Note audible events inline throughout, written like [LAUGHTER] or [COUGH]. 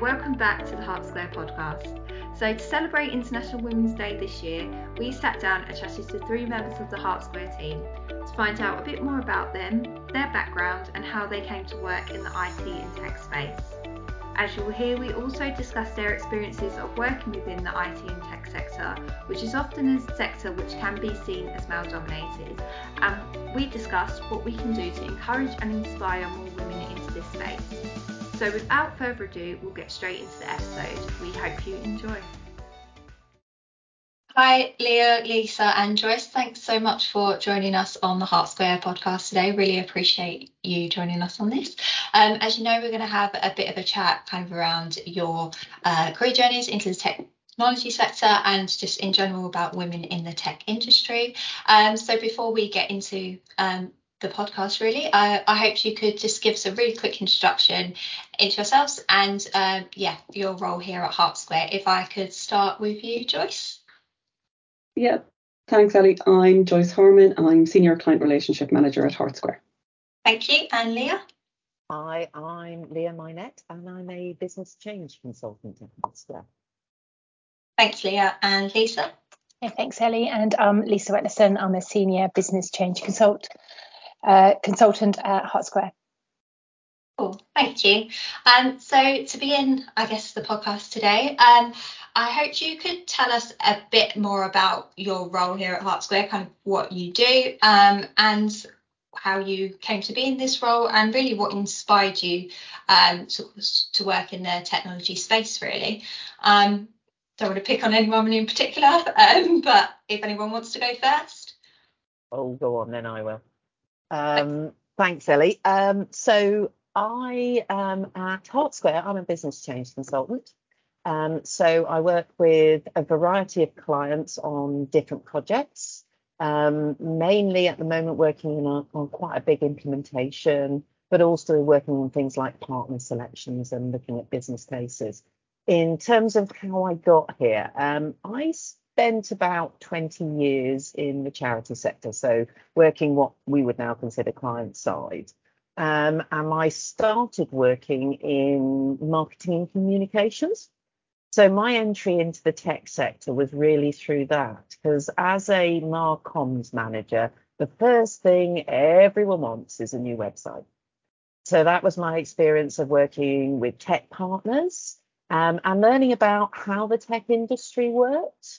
welcome back to the Hart Square podcast. So, to celebrate International Women's Day this year, we sat down and chatted to three members of the Hart Square team to find out a bit more about them, their background, and how they came to work in the IT and tech space. As you will hear, we also discuss their experiences of working within the IT and tech sector, which is often a sector which can be seen as male dominated. And um, we discussed what we can do to encourage and inspire more women. So without further ado, we'll get straight into the episode. We hope you enjoy. Hi, Leah, Lisa, and Joyce. Thanks so much for joining us on the Hart Square podcast today. Really appreciate you joining us on this. Um, as you know, we're going to have a bit of a chat kind of around your uh, career journeys into the technology sector and just in general about women in the tech industry. Um, so before we get into um, the podcast really. I, I hope you could just give us a really quick introduction into yourselves and um, yeah, your role here at Hart Square. If I could start with you, Joyce. Yeah, thanks, Ellie. I'm Joyce Harmon. I'm Senior Client Relationship Manager at Hart Square. Thank you. And Leah? Hi, I'm Leah Minette and I'm a business change consultant at Hart Square. Thanks, Leah. And Lisa? Yeah, thanks, Ellie. And I'm Lisa Wetterson. I'm a senior business change consult uh, consultant at Hart Square. Cool, thank you. Um, so to begin, I guess the podcast today, um, I hope you could tell us a bit more about your role here at Hart Square, kind of what you do, um, and how you came to be in this role, and really what inspired you um, to, to work in the technology space, really. Um, don't want to pick on anyone in particular, [LAUGHS] um, but if anyone wants to go first. Oh, go on, then I will. Um, thanks, Ellie. Um, so I am at Hart Square. I'm a business change consultant. Um, so I work with a variety of clients on different projects. Um, mainly at the moment working on, on quite a big implementation, but also working on things like partner selections and looking at business cases. In terms of how I got here, um, I spent about 20 years in the charity sector, so working what we would now consider client side. Um, and I started working in marketing and communications. So my entry into the tech sector was really through that, because as a Marcoms manager, the first thing everyone wants is a new website. So that was my experience of working with tech partners um, and learning about how the tech industry worked.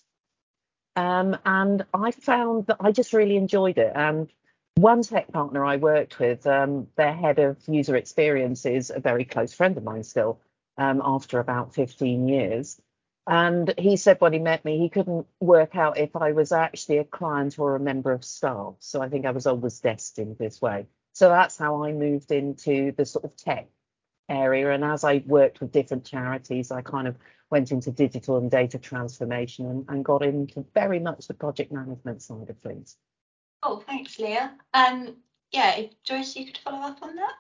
Um, and I found that I just really enjoyed it. And one tech partner I worked with, um, their head of user experience is a very close friend of mine still, um, after about 15 years. And he said when he met me, he couldn't work out if I was actually a client or a member of staff. So I think I was always destined this way. So that's how I moved into the sort of tech area. And as I worked with different charities, I kind of went into digital and data transformation and, and got into very much the project management side of things. Oh, thanks, Leah. Um, yeah, if Joyce, you could follow up on that.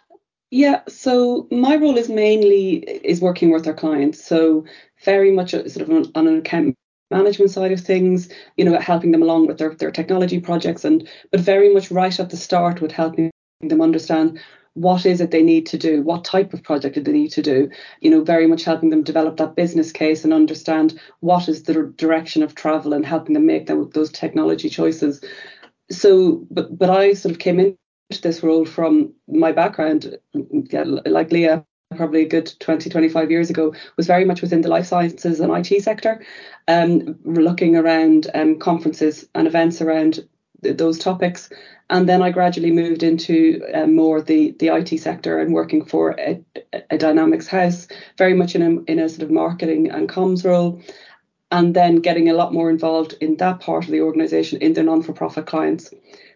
Yeah, so my role is mainly is working with our clients. So very much sort of on, on an account management side of things, you know, helping them along with their, their technology projects and but very much right at the start with helping them understand what is it they need to do? What type of project do they need to do? You know very much helping them develop that business case and understand what is the direction of travel and helping them make them, those technology choices. So but but i sort of came into this role from my background yeah, like leah probably a good 20 25 years ago was very much within the life sciences and IT sector um looking around um, conferences and events around those topics. And then I gradually moved into um, more the the IT sector and working for a, a Dynamics house, very much in a in a sort of marketing and comms role, and then getting a lot more involved in that part of the organisation in their non-for-profit clients.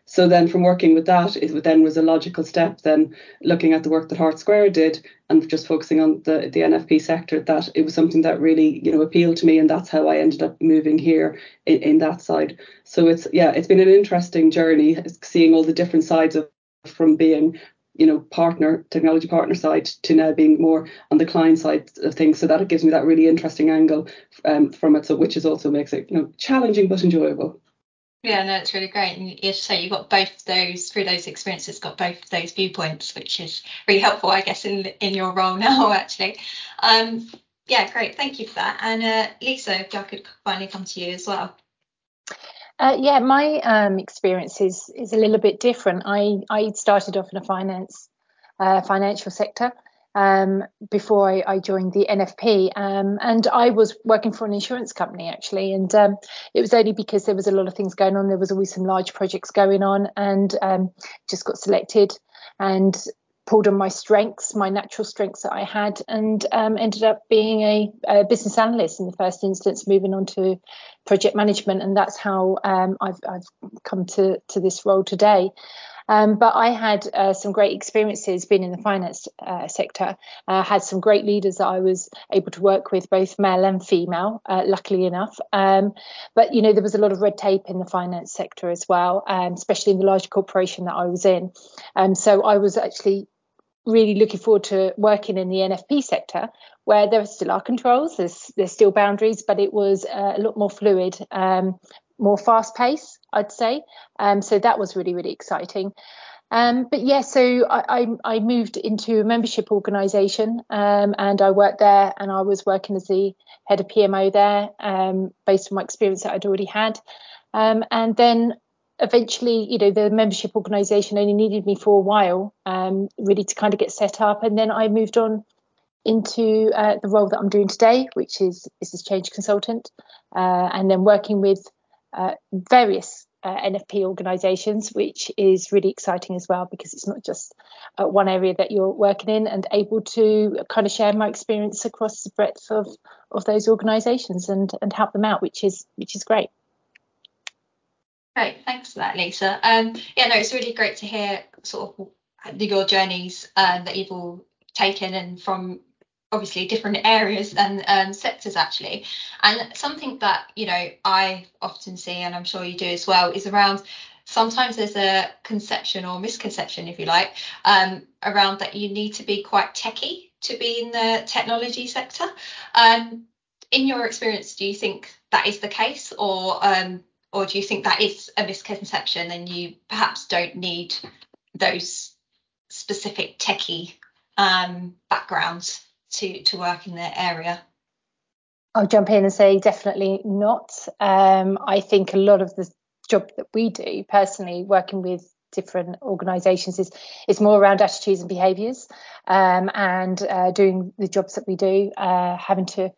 So then from working with that, it then was a logical step then looking at the work that Hart Square did and just focusing on the, the NFP sector, that it was something that really, you know, appealed to me and that's how I ended up moving here in, in that side. So it's yeah, it's been an interesting journey seeing all the different sides of from being you know partner technology partner side to now being more on the client side of things so that it gives me that really interesting angle um, from it so which is also makes it you know challenging but enjoyable yeah, no, it's really great. And you say you've got both those through those experiences, got both those viewpoints, which is really helpful, I guess, in in your role [LAUGHS] now, actually. Um, yeah, great. Thank you for that. And uh, Lisa, if I could finally come to you as well. Uh, yeah, my um, experience is is a little bit different. I I started off in a finance uh, financial sector um, before I, I, joined the NFP, um, and I was working for an insurance company actually, and um, it was only because there was a lot of things going on. There was always some large projects going on, and um, just got selected and pulled on my strengths, my natural strengths that I had, and um, ended up being a, a, business analyst in the first instance, moving on to project management, and that's how um, I've, I've, come to to this role today. Um, but I had uh, some great experiences being in the finance uh, sector. Uh, had some great leaders that I was able to work with, both male and female, uh, luckily enough. Um, but you know, there was a lot of red tape in the finance sector as well, um, especially in the large corporation that I was in. Um, so I was actually really looking forward to working in the NFP sector, where there still are controls, there's there's still boundaries, but it was uh, a lot more fluid, um, more fast paced, I'd say. Um, so that was really really exciting. Um, but yeah, so I, I, I, moved into a membership organisation um, and I worked there, and I was working as the head of PMO there, um, based on my experience that I'd already had. Um, and then eventually, you know, the membership organisation only needed me for a while, um, really to kind of get set up, and then I moved on into uh, the role that I'm doing today, which is business change consultant, uh, and then working with uh, various uh, NFP organisations, which is really exciting as well because it's not just uh, one area that you're working in, and able to kind of share my experience across the breadth of of those organisations and and help them out, which is which is great. Great, thanks for that, Lisa. Um, yeah, no, it's really great to hear sort of your journeys um, that you've all taken and from obviously different areas and um, sectors actually. And something that you know I often see, and I'm sure you do as well, is around sometimes there's a conception or misconception, if you like, um, around that you need to be quite techy to be in the technology sector. Um, in your experience, do you think that is the case, or um, or do you think that is a misconception and you perhaps don't need those specific techie um, backgrounds to to work in the area? I'll jump in and say definitely not. Um, I think a lot of the job that we do personally, working with different organisations is is more around attitudes and behaviours um, and uh, doing the jobs that we do, uh, having to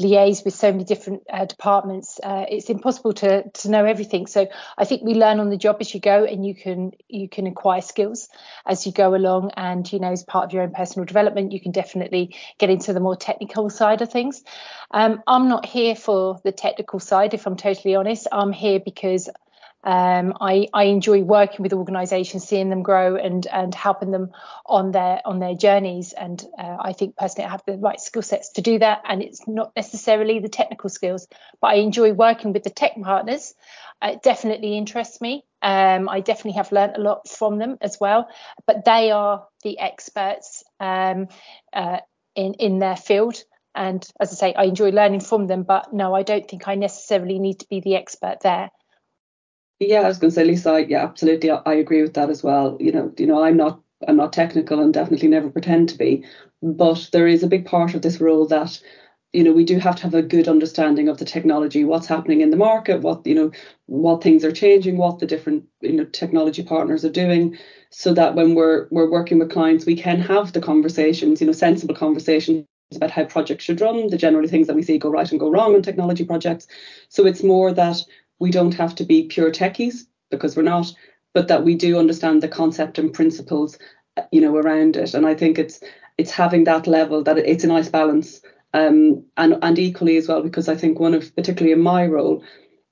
liaise with so many different uh, departments. Uh, it's impossible to to know everything. So I think we learn on the job as you go, and you can you can acquire skills as you go along. And you know, as part of your own personal development, you can definitely get into the more technical side of things. Um, I'm not here for the technical side, if I'm totally honest. I'm here because um, I, I, enjoy working with organisations, seeing them grow and and helping them on their on their journeys. And uh, I think personally, I have the right skill sets to do that. And it's not necessarily the technical skills, but I enjoy working with the tech partners. It definitely interests me. Um, I definitely have learned a lot from them as well. But they are the experts um, uh, in in their field. And as I say, I enjoy learning from them. But no, I don't think I necessarily need to be the expert there. Yeah, I was going to say, Lisa, yeah, absolutely, I, I agree with that as well. You know, you know, I'm not, I'm not technical and definitely never pretend to be, but there is a big part of this role that, you know, we do have to have a good understanding of the technology, what's happening in the market, what you know, what things are changing, what the different you know technology partners are doing, so that when we're we're working with clients, we can have the conversations, you know, sensible conversations about how projects should run, the generally things that we see go right and go wrong on technology projects. So it's more that we don't have to be pure techies because we're not, but that we do understand the concept and principles, you know, around it. And I think it's it's having that level that it's a nice balance. Um, and and equally as well because I think one of particularly in my role,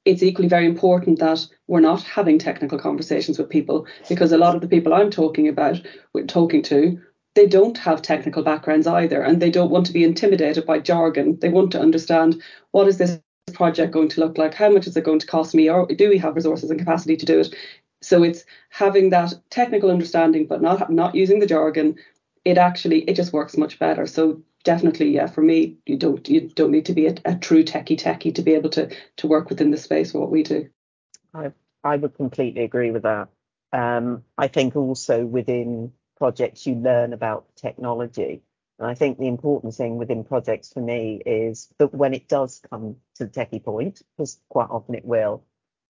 it's equally very important that we're not having technical conversations with people because a lot of the people I'm talking about, talking to, they don't have technical backgrounds either, and they don't want to be intimidated by jargon. They want to understand what is this project going to look like? How much is it going to cost me? Or do we have resources and capacity to do it? So it's having that technical understanding, but not not using the jargon. It actually it just works much better. So definitely, yeah, for me, you don't you don't need to be a, a true techie techie to be able to to work within the space what we do. I I would completely agree with that. Um, I think also within projects you learn about technology And I think the important thing within projects for me is that when it does come to the techie point, because quite often it will,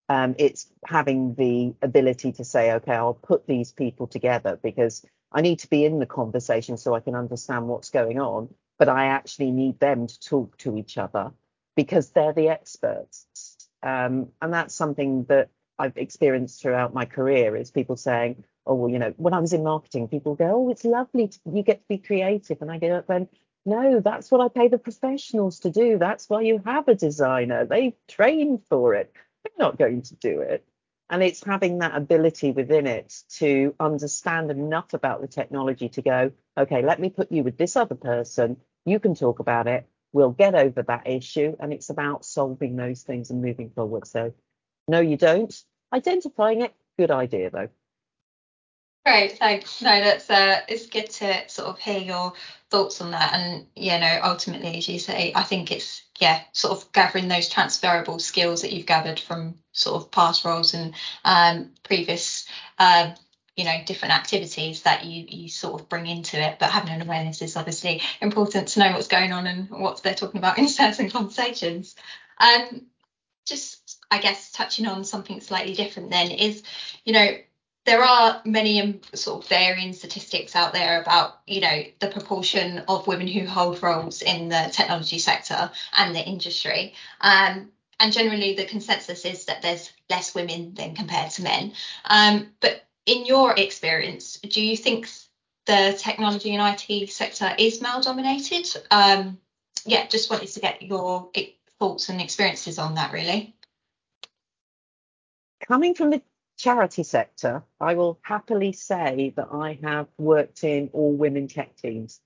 um, it's having the ability to say, okay, I'll put these people together because I need to be in the conversation so I can understand what's going on, but I actually need them to talk to each other because they're the experts. Um, and that's something that I've experienced throughout my career is people saying, well, you know, when I was in marketing, people go, oh, it's lovely. To, you get to be creative. And I get up and no, that's what I pay the professionals to do. That's why you have a designer. They train for it. They're not going to do it. And it's having that ability within it to understand enough about the technology to go, okay, let me put you with this other person. You can talk about it. We'll get over that issue. And it's about solving those things and moving forward. So, no, you don't. Identifying it, good idea though. Great, thanks. No, that's uh, it's good to sort of hear your thoughts on that. And you know, ultimately, as you say, I think it's yeah, sort of gathering those transferable skills that you've gathered from sort of past roles and um, previous, uh, you know, different activities that you you sort of bring into it. But having an awareness is obviously important to know what's going on and what they're talking about [LAUGHS] in certain conversations. Um, just I guess touching on something slightly different then is, you know, there are many sort of varying statistics out there about you know the proportion of women who hold roles in the technology sector and the industry. Um, and generally the consensus is that there's less women than compared to men. Um, but in your experience do you think the technology and IT sector is male dominated um, yeah just wanted to get your thoughts and experiences on that really. Coming from the charity sector, I will happily say that I have worked in all women tech teams.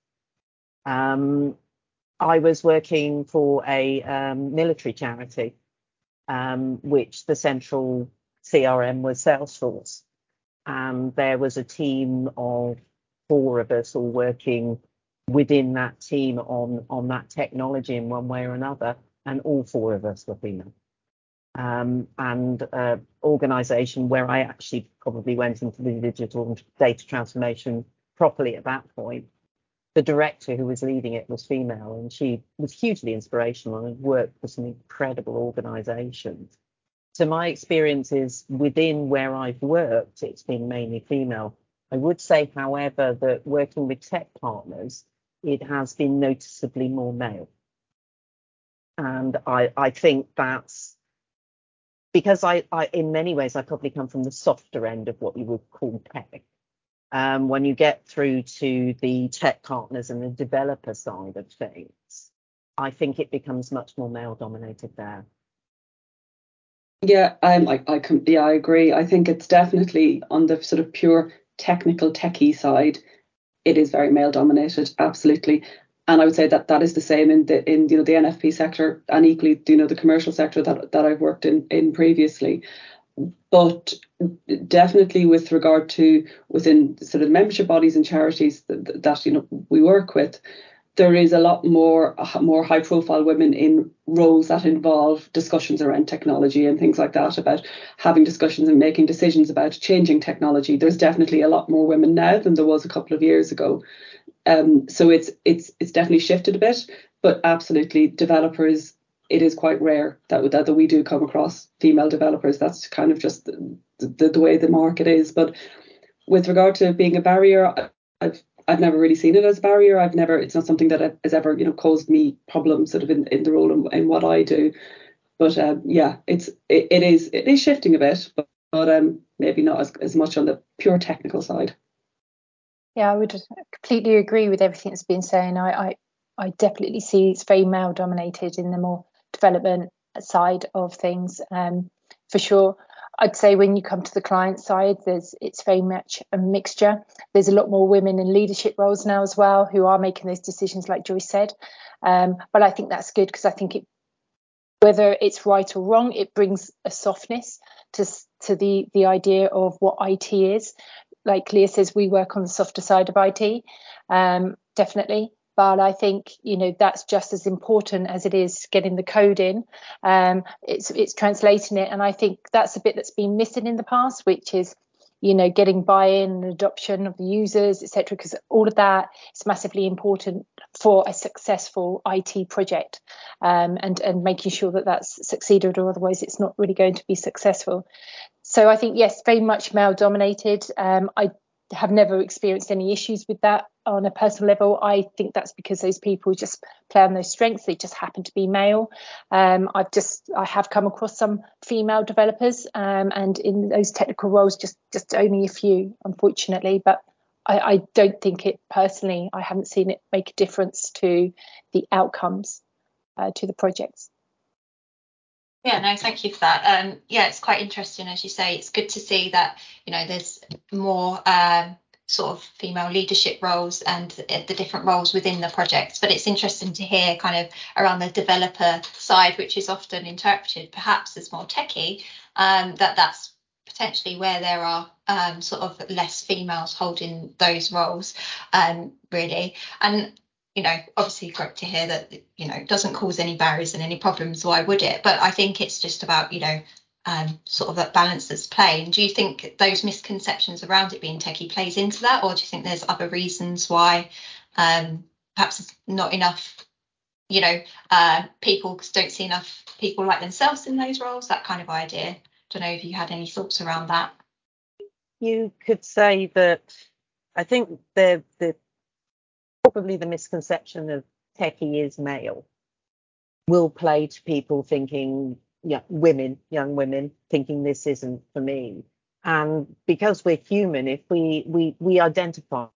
Um, I was working for a um, military charity, um, which the central CRM was Salesforce. And there was a team of four of us all working within that team on, on that technology in one way or another. And all four of us were female um, and uh, organization where I actually probably went into the digital data transformation properly at that point. The director who was leading it was female, and she was hugely inspirational and worked for some incredible organizations. So my experiences within where I've worked, it's been mainly female. I would say, however, that working with tech partners, it has been noticeably more male. And I, I think that's because I, I, in many ways, I probably come from the softer end of what you would call tech. Um, when you get through to the tech partners and the developer side of things, I think it becomes much more male dominated there. Yeah, I'm, I, I, yeah, I agree. I think it's definitely on the sort of pure technical techie side, it is very male dominated, absolutely and I would say that that is the same in the in you know the NFP sector and equally you know the commercial sector that that I've worked in in previously. But definitely with regard to within sort of membership bodies and charities that, that you know we work with, there is a lot more uh, more high profile women in roles that involve discussions around technology and things like that about having discussions and making decisions about changing technology there's definitely a lot more women now than there was a couple of years ago um, so it's it's it's definitely shifted a bit, but absolutely developers. It is quite rare that that, that we do come across female developers. That's kind of just the, the, the way the market is. But with regard to being a barrier, I've I've never really seen it as a barrier. I've never. It's not something that has ever you know caused me problems sort of in, in the role and in, what I do. But um, yeah, it's it, it is it is shifting a bit, but, but um, maybe not as, as much on the pure technical side. Yeah, I would completely agree with everything that's been saying. I, I, I definitely see it's very male dominated in the more development side of things, um, for sure. I'd say when you come to the client side, there's it's very much a mixture. There's a lot more women in leadership roles now as well who are making those decisions, like Joyce said. Um, but I think that's good because I think it, whether it's right or wrong, it brings a softness to to the the idea of what IT is like Leah says, we work on the softer side of IT, um, definitely. But I think you know that's just as important as it is getting the code in. Um, it's it's translating it, and I think that's a bit that's been missing in the past, which is you know, getting buy-in and adoption of the users, etc. Because all of that is massively important for a successful IT project, um, and and making sure that that's succeeded, or otherwise it's not really going to be successful. So I think yes, very much male dominated. Um, I have never experienced any issues with that on a personal level. I think that's because those people just play on those strengths. They just happen to be male. Um, I've just I have come across some female developers, um, and in those technical roles, just just only a few, unfortunately. But I, I, don't think it personally. I haven't seen it make a difference to the outcomes uh, to the projects. Yeah, no, thank you for that. Um, yeah, it's quite interesting, as you say. It's good to see that you know there's more um, sort of female leadership roles and the different roles within the projects. But it's interesting to hear kind of around the developer side, which is often interpreted perhaps as more techie, um, that that's potentially where there are um, sort of less females holding those roles, um, really. And you know, obviously great to hear that, you know, doesn't cause any barriers and any problems. Why would it? But I think it's just about, you know, um, sort of that balance that's playing. Do you think those misconceptions around it being techie plays into that, or do you think there's other reasons why um, perhaps not enough, you know, uh, people don't see enough people like themselves in those roles? That kind of idea. Don't know if you had any thoughts around that. You could say that I think the the probably the misconception of techie is male will play to people thinking, yeah, women, young women, thinking this isn't for me. And because we're human, if we we we identify,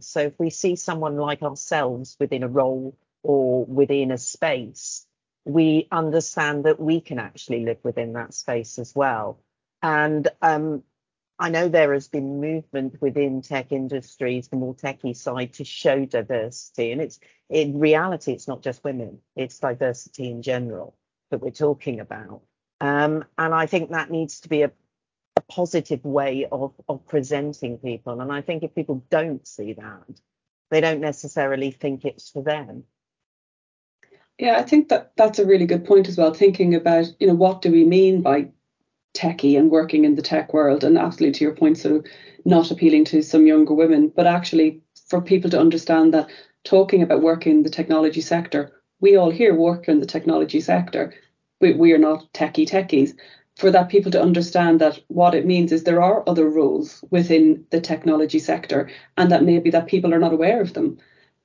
so if we see someone like ourselves within a role or within a space, we understand that we can actually live within that space as well. And um, I know there has been movement within tech industries, the more techie side, to show diversity. And it's in reality, it's not just women, it's diversity in general that we're talking about. Um, and I think that needs to be a, a positive way of, of presenting people. And I think if people don't see that, they don't necessarily think it's for them. Yeah, I think that that's a really good point as well. Thinking about, you know, what do we mean by techie and working in the tech world. And absolutely to your point sort of not appealing to some younger women. But actually for people to understand that talking about working in the technology sector we all here work in the technology sector. We, we are not techie techies. For that people to understand that what it means is there are other roles within the technology sector and that maybe that people are not aware of them.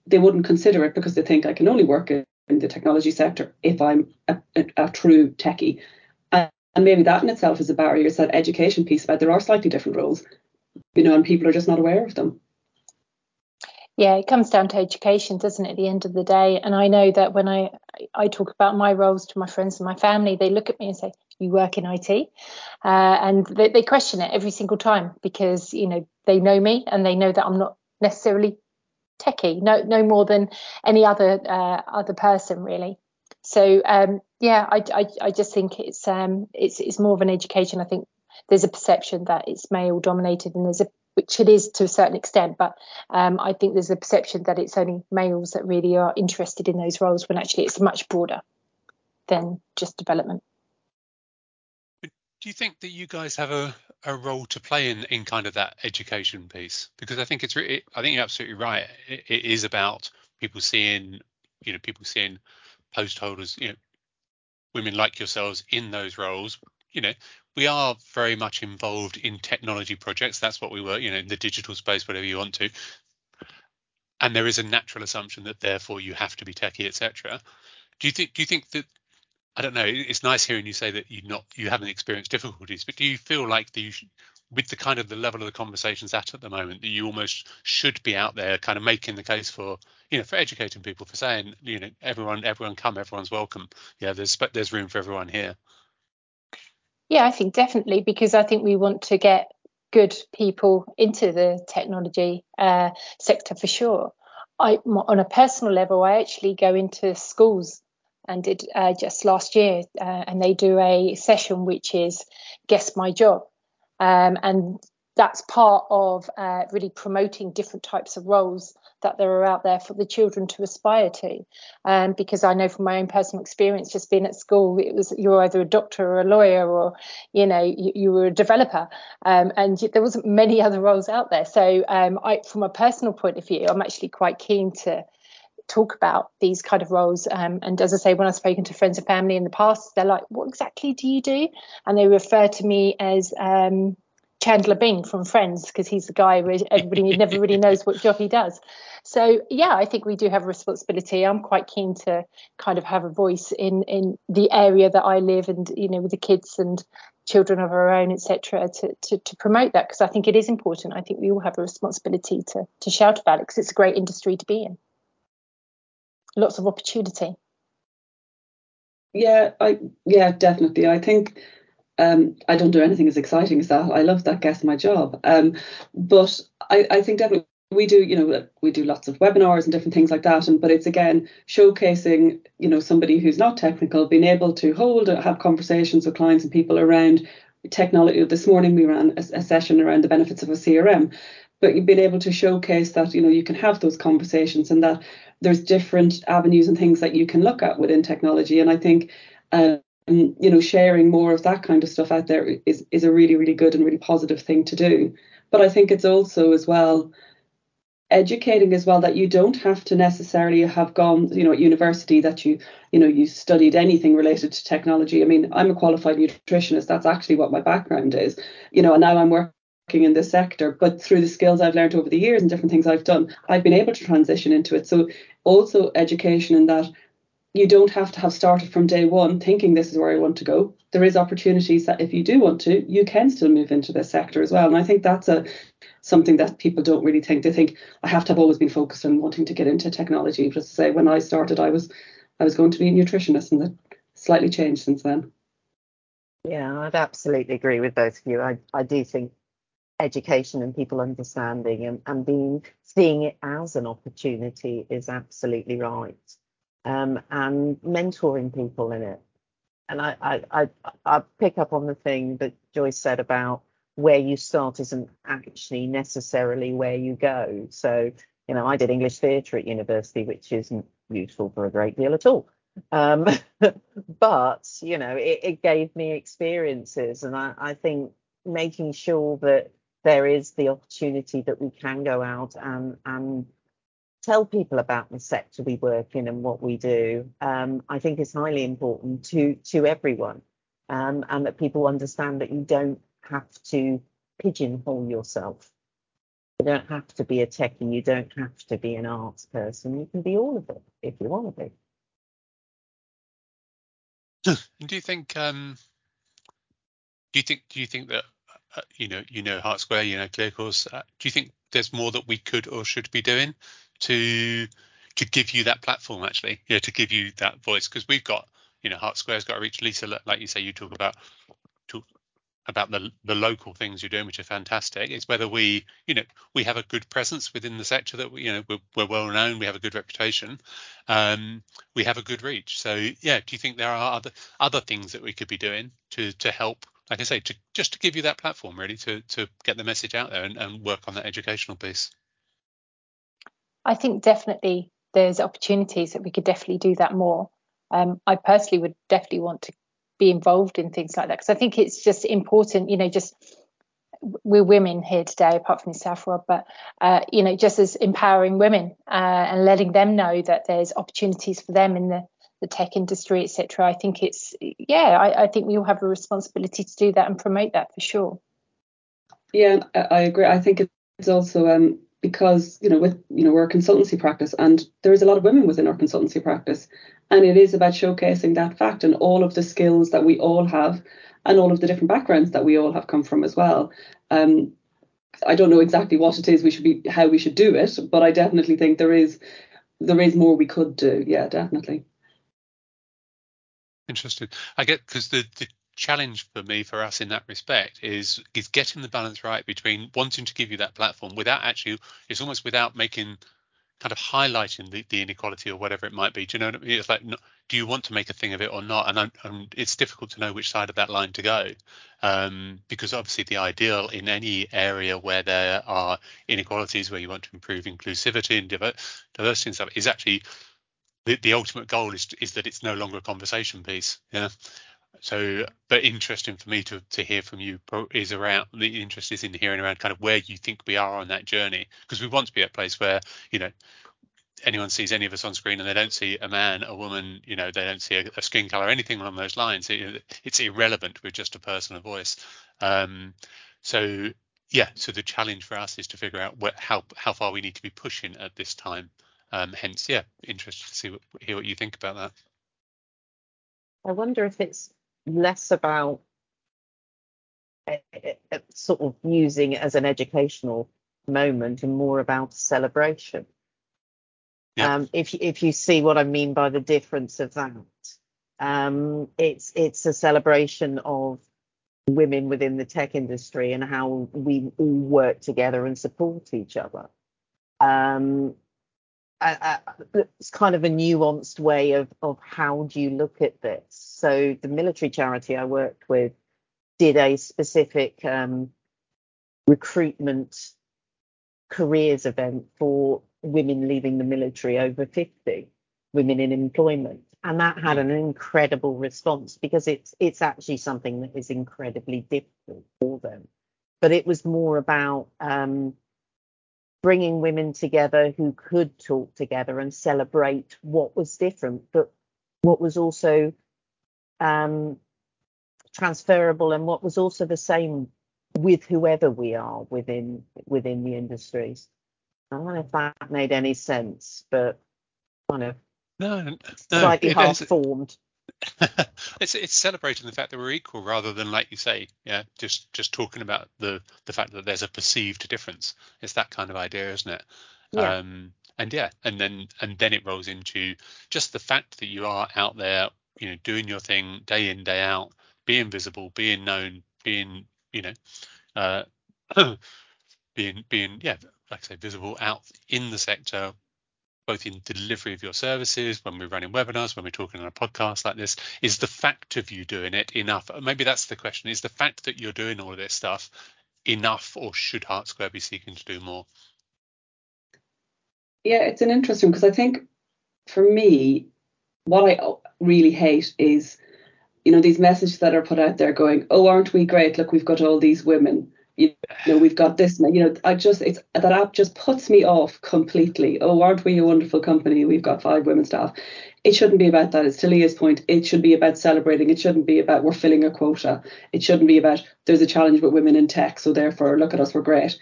They wouldn't consider it because they think i can only work in the technology sector if i'm a, a, a true techie and maybe that in itself is a barrier. It's that education piece about there are slightly different roles, you know, and people are just not aware of them. Yeah, it comes down to education, doesn't it, at the end of the day? And I know that when I I talk about my roles to my friends and my family, they look at me and say, "You work in IT," uh, and they, they question it every single time because you know they know me and they know that I'm not necessarily techie, no no more than any other uh, other person really. So um, yeah, I, I, I, just think it's um, it's it's more of an education. I think there's a perception that it's male dominated, and there's a which it is to a certain extent, but um, I think there's a perception that it's only males that really are interested in those roles when actually it's much broader than just development. Do you think that you guys have a, a role to play in, in kind of that education piece? Because I think it's really, I think you're absolutely right. it, it is about people seeing, you know, people seeing post holders, you know, women like yourselves in those roles, you know, we are very much involved in technology projects. That's what we were, you know, in the digital space, whatever you want to. And there is a natural assumption that therefore you have to be techie, etc. Do you think? Do you think that? I don't know. It's nice hearing you say that you not you haven't experienced difficulties, but do you feel like the with the kind of the level of the conversations at at the moment that you almost should be out there kind of making the case for you know for educating people for saying you know everyone everyone come everyone's welcome. Yeah there's there's room for everyone here. Yeah i think definitely because i think we want to get good people into the technology uh, sector for sure. I on a personal level i actually go into schools and did uh, just last year uh, and they do a session which is guess my job um, and that's part of uh, really promoting different types of roles that there are out there for the children to aspire to. Um, because I know from my own personal experience, just being at school, it was you're either a doctor or a lawyer, or you know you, you were a developer, um, and there wasn't many other roles out there. So um, I, from a personal point of view, I'm actually quite keen to talk about these kind of roles. Um, and as I say, when I've spoken to friends and family in the past, they're like, "What exactly do you do?" And they refer to me as um, Chandler Bing from Friends because he's the guy where everybody [LAUGHS] never really knows what job he does. So yeah, I think we do have a responsibility. I'm quite keen to kind of have a voice in in the area that I live and you know with the kids and children of our own, etc., to, to to promote that because I think it is important. I think we all have a responsibility to to shout about it because it's a great industry to be in. Lots of opportunity. Yeah, I yeah definitely. I think um, I don't do anything as exciting as that. I love that guess my job. Um, but I, I think definitely we do, you know, we do lots of webinars and different things like that. And but it's again showcasing, you know, somebody who's not technical, being able to hold, have conversations with clients and people around technology. This morning we ran a, a session around the benefits of a CRM, but you've been able to showcase that, you know, you can have those conversations and that there's different avenues and things that you can look at within technology. And I think. Um, you know, sharing more of that kind of stuff out there is is a really, really good and really positive thing to do. But I think it's also as well educating as well that you don't have to necessarily have gone, you know, at university that you, you know, you studied anything related to technology. I mean, I'm a qualified nutritionist. That's actually what my background is, you know, and now I'm working in this sector. But through the skills I've learned over the years and different things I've done, I've been able to transition into it. So also education in that you don't have to have started from day one thinking this is where I want to go. There is opportunities that if you do want to, you can still move into this sector as well. And I think that's a something that people don't really think. They think I have to have always been focused on wanting to get into technology. Just to say when I started I was I was going to be a nutritionist and that slightly changed since then. Yeah, I'd absolutely agree with both of you. I, I do think education and people understanding and, and being seeing it as an opportunity is absolutely right um, and mentoring people in it. And I, I, I, I pick up on the thing that Joyce said about where you start isn't actually necessarily where you go. So, you know, I did English theatre at university, which isn't useful for a great deal at all. Um, [LAUGHS] but, you know, it, it, gave me experiences. And I, I think making sure that there is the opportunity that we can go out and, and tell people about the sector we work in and what we do, um, I think is highly important to to everyone, um, and that people understand that you don't have to pigeonhole yourself. You don't have to be a techie. You don't have to be an arts person. You can be all of it if you want to be. Do you think? Um, do you think? Do you think that? Uh, you know, you know, Hart Square, you know, ClearCourse. Uh, do you think there's more that we could or should be doing to to give you that platform actually you know to give you that voice because we've got you know hart square's got to reach lisa like you say you talk about talk about the the local things you're doing which are fantastic it's whether we you know we have a good presence within the sector that we you know we're, we're well known we have a good reputation um, we have a good reach so yeah do you think there are other other things that we could be doing to to help like i say to just to give you that platform really to to get the message out there and, and work on that educational piece I think definitely there's opportunities that we could definitely do that more. Um, I personally would definitely want to be involved in things like that because I think it's just important, you know, just we're women here today, apart from yourself, Rob, but uh, you know, just as empowering women uh, and letting them know that there's opportunities for them in the, the tech industry, etc. I think it's yeah, I, I, think we all have a responsibility to do that and promote that for sure. Yeah, I agree. I think it's also um, because you know with you know we're a consultancy practice and there is a lot of women within our consultancy practice and it is about showcasing that fact and all of the skills that we all have and all of the different backgrounds that we all have come from as well um, i don't know exactly what it is we should be how we should do it but i definitely think there is there is more we could do yeah definitely interesting i get because the, the challenge for me for us in that respect is is getting the balance right between wanting to give you that platform without actually it's almost without making kind of highlighting the, the inequality or whatever it might be. Do you know what I mean? It's like, do you want to make a thing of it or not? And, I'm, it's difficult to know which side of that line to go, um, because obviously the ideal in any area where there are inequalities, where you want to improve inclusivity and diversity and stuff, is actually the, the ultimate goal is is that it's no longer a conversation piece. Yeah. So, but interesting for me to to hear from you is around the interest is in hearing around kind of where you think we are on that journey because we want to be at a place where you know anyone sees any of us on screen and they don't see a man, a woman, you know, they don't see a, a skin color, anything along those lines. It, it's irrelevant with just a person, a voice. Um, so yeah, so the challenge for us is to figure out what, how how far we need to be pushing at this time. Um, hence, yeah, interested to see what, hear what you think about that. I wonder if it's less about uh, uh, sort of using it as an educational moment and more about celebration. Yeah. Um, if if you see what I mean by the difference of that, um, it's it's a celebration of women within the tech industry and how we all work together and support each other. Um, It's kind of a nuanced way of of how do you look at this. So the military charity I worked with did a specific um, recruitment careers event for women leaving the military over 50, women in employment. And that had an incredible response because it's it's actually something that is incredibly difficult for them. But it was more about um, bringing women together who could talk together and celebrate what was different, but what was also um, transferable and what was also the same with whoever we are within within the industries. I don't know if that made any sense, but kind of no, no slightly half formed. It's it's celebrating the fact that we're equal rather than like you say, yeah, just just talking about the the fact that there's a perceived difference. It's that kind of idea, isn't it? Yeah. Um, and yeah, and then and then it rolls into just the fact that you are out there, you know, doing your thing day in day out, being visible, being known, being you know, uh, [CLEARS THROAT] being being yeah like I say, visible out in the sector, both in delivery of your services, when we're running webinars, when we're talking on a podcast like this, is the fact of you doing it enough? Maybe that's the question. Is the fact that you're doing all of this stuff enough, or should Hart Square be seeking to do more? Yeah, it's an interesting because I think for me, what I really hate is, you know, these messages that are put out there going, oh, aren't we great? Look, we've got all these women you know we've got this you know i just it's that app just puts me off completely. Oh aren't we a wonderful company? We've got five women staff. It shouldn't be about that. It's to leah's point. It should be about celebrating. It shouldn't be about we're filling a quota. It shouldn't be about there's a challenge with women in tech so therefore look at us we're great.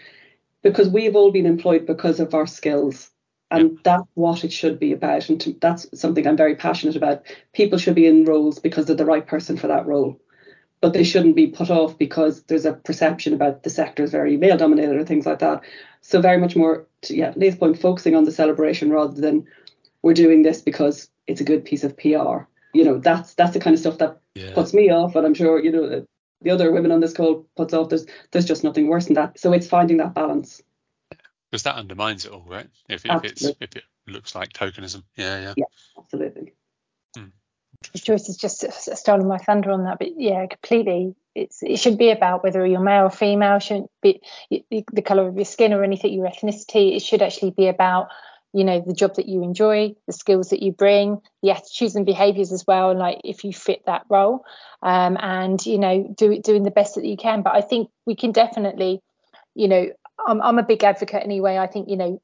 Because we've all been employed because of our skills. And that's what it should be about. And to, that's something i'm very passionate about. People should be in roles because they're the right person for that role but they shouldn't be put off because there's a perception about the sector is very male dominated or things like that. So very much more, to, yeah, Leah's point, focusing on the celebration rather than we're doing this because it's a good piece of PR. You know, that's that's the kind of stuff that yeah. puts me off, and I'm sure you know the other women on this call puts off. There's there's just nothing worse than that. So it's finding that balance. Because that undermines it all, right? If, if it's if it looks like tokenism, yeah, yeah, yeah, absolutely. Joyce has just stolen my thunder on that, but yeah, completely. It's it should be about whether you're male or female. Shouldn't be the color of your skin or anything, your ethnicity. It should actually be about you know the job that you enjoy, the skills that you bring, the attitudes and behaviours as well, and like if you fit that role, um, and you know do doing the best that you can. But I think we can definitely, you know, I'm I'm a big advocate anyway. I think you know,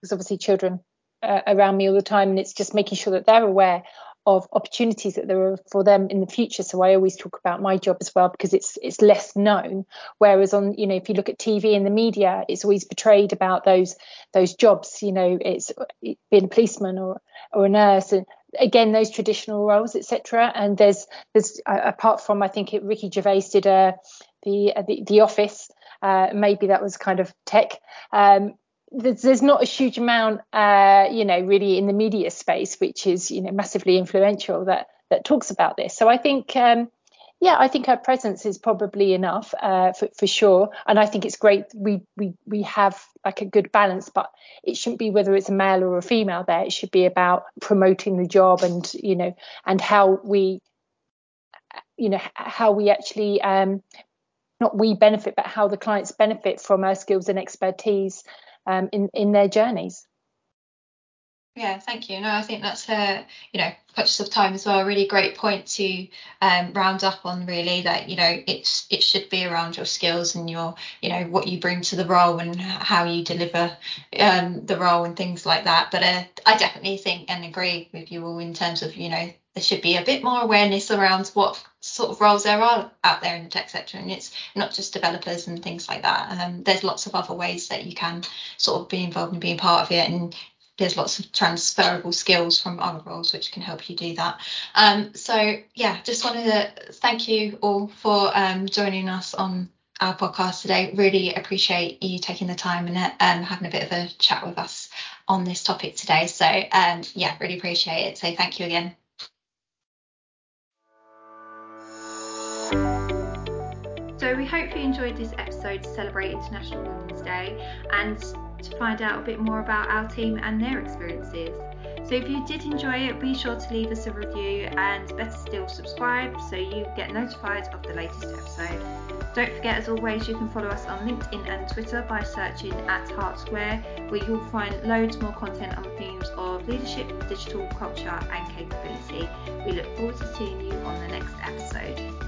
because obviously children uh, around me all the time, and it's just making sure that they're aware of opportunities that there are for them in the future. So I always talk about my job as well because it's it's less known. Whereas on you know if you look at TV and the media, it's always portrayed about those those jobs. You know, it's being a policeman or or a nurse and again those traditional roles, etc. And there's there's uh, apart from I think it, Ricky Gervais did uh, the, uh, the the Office. Uh, maybe that was kind of tech. Um, there's, there's not a huge amount, uh, you know, really in the media space, which is, you know, massively influential that that talks about this. So I think, um, yeah, I think her presence is probably enough uh, for, for sure. And I think it's great we, we we have like a good balance, but it shouldn't be whether it's a male or a female there. It should be about promoting the job and you know and how we you know how we actually um, not we benefit, but how the clients benefit from our skills and expertise um, in in their journeys. Yeah, thank you. No, I think that's a you know conscious of time as well. A really great point to um, round up on. Really, that you know it's it should be around your skills and your you know what you bring to the role and how you deliver um, the role and things like that. But uh, I definitely think and agree with you all in terms of you know there should be a bit more awareness around what sort of roles there are out there in the tech sector and it's not just developers and things like that um, there's lots of other ways that you can sort of be involved and being part of it and there's lots of transferable skills from other roles which can help you do that. Um, so yeah, just wanted to thank you all for um, joining us on our podcast today. Really appreciate you taking the time and um, having a bit of a chat with us on this topic today. So um, yeah, really appreciate it. So thank you again. Hope you enjoyed this episode to celebrate International Women's Day and to find out a bit more about our team and their experiences. So if you did enjoy it, be sure to leave us a review and better still subscribe so you get notified of the latest episode. Don't forget, as always, you can follow us on LinkedIn and Twitter by searching at Hart Square, where you'll find loads more content on themes of leadership, digital culture, and capability. We look forward to seeing you on the next episode.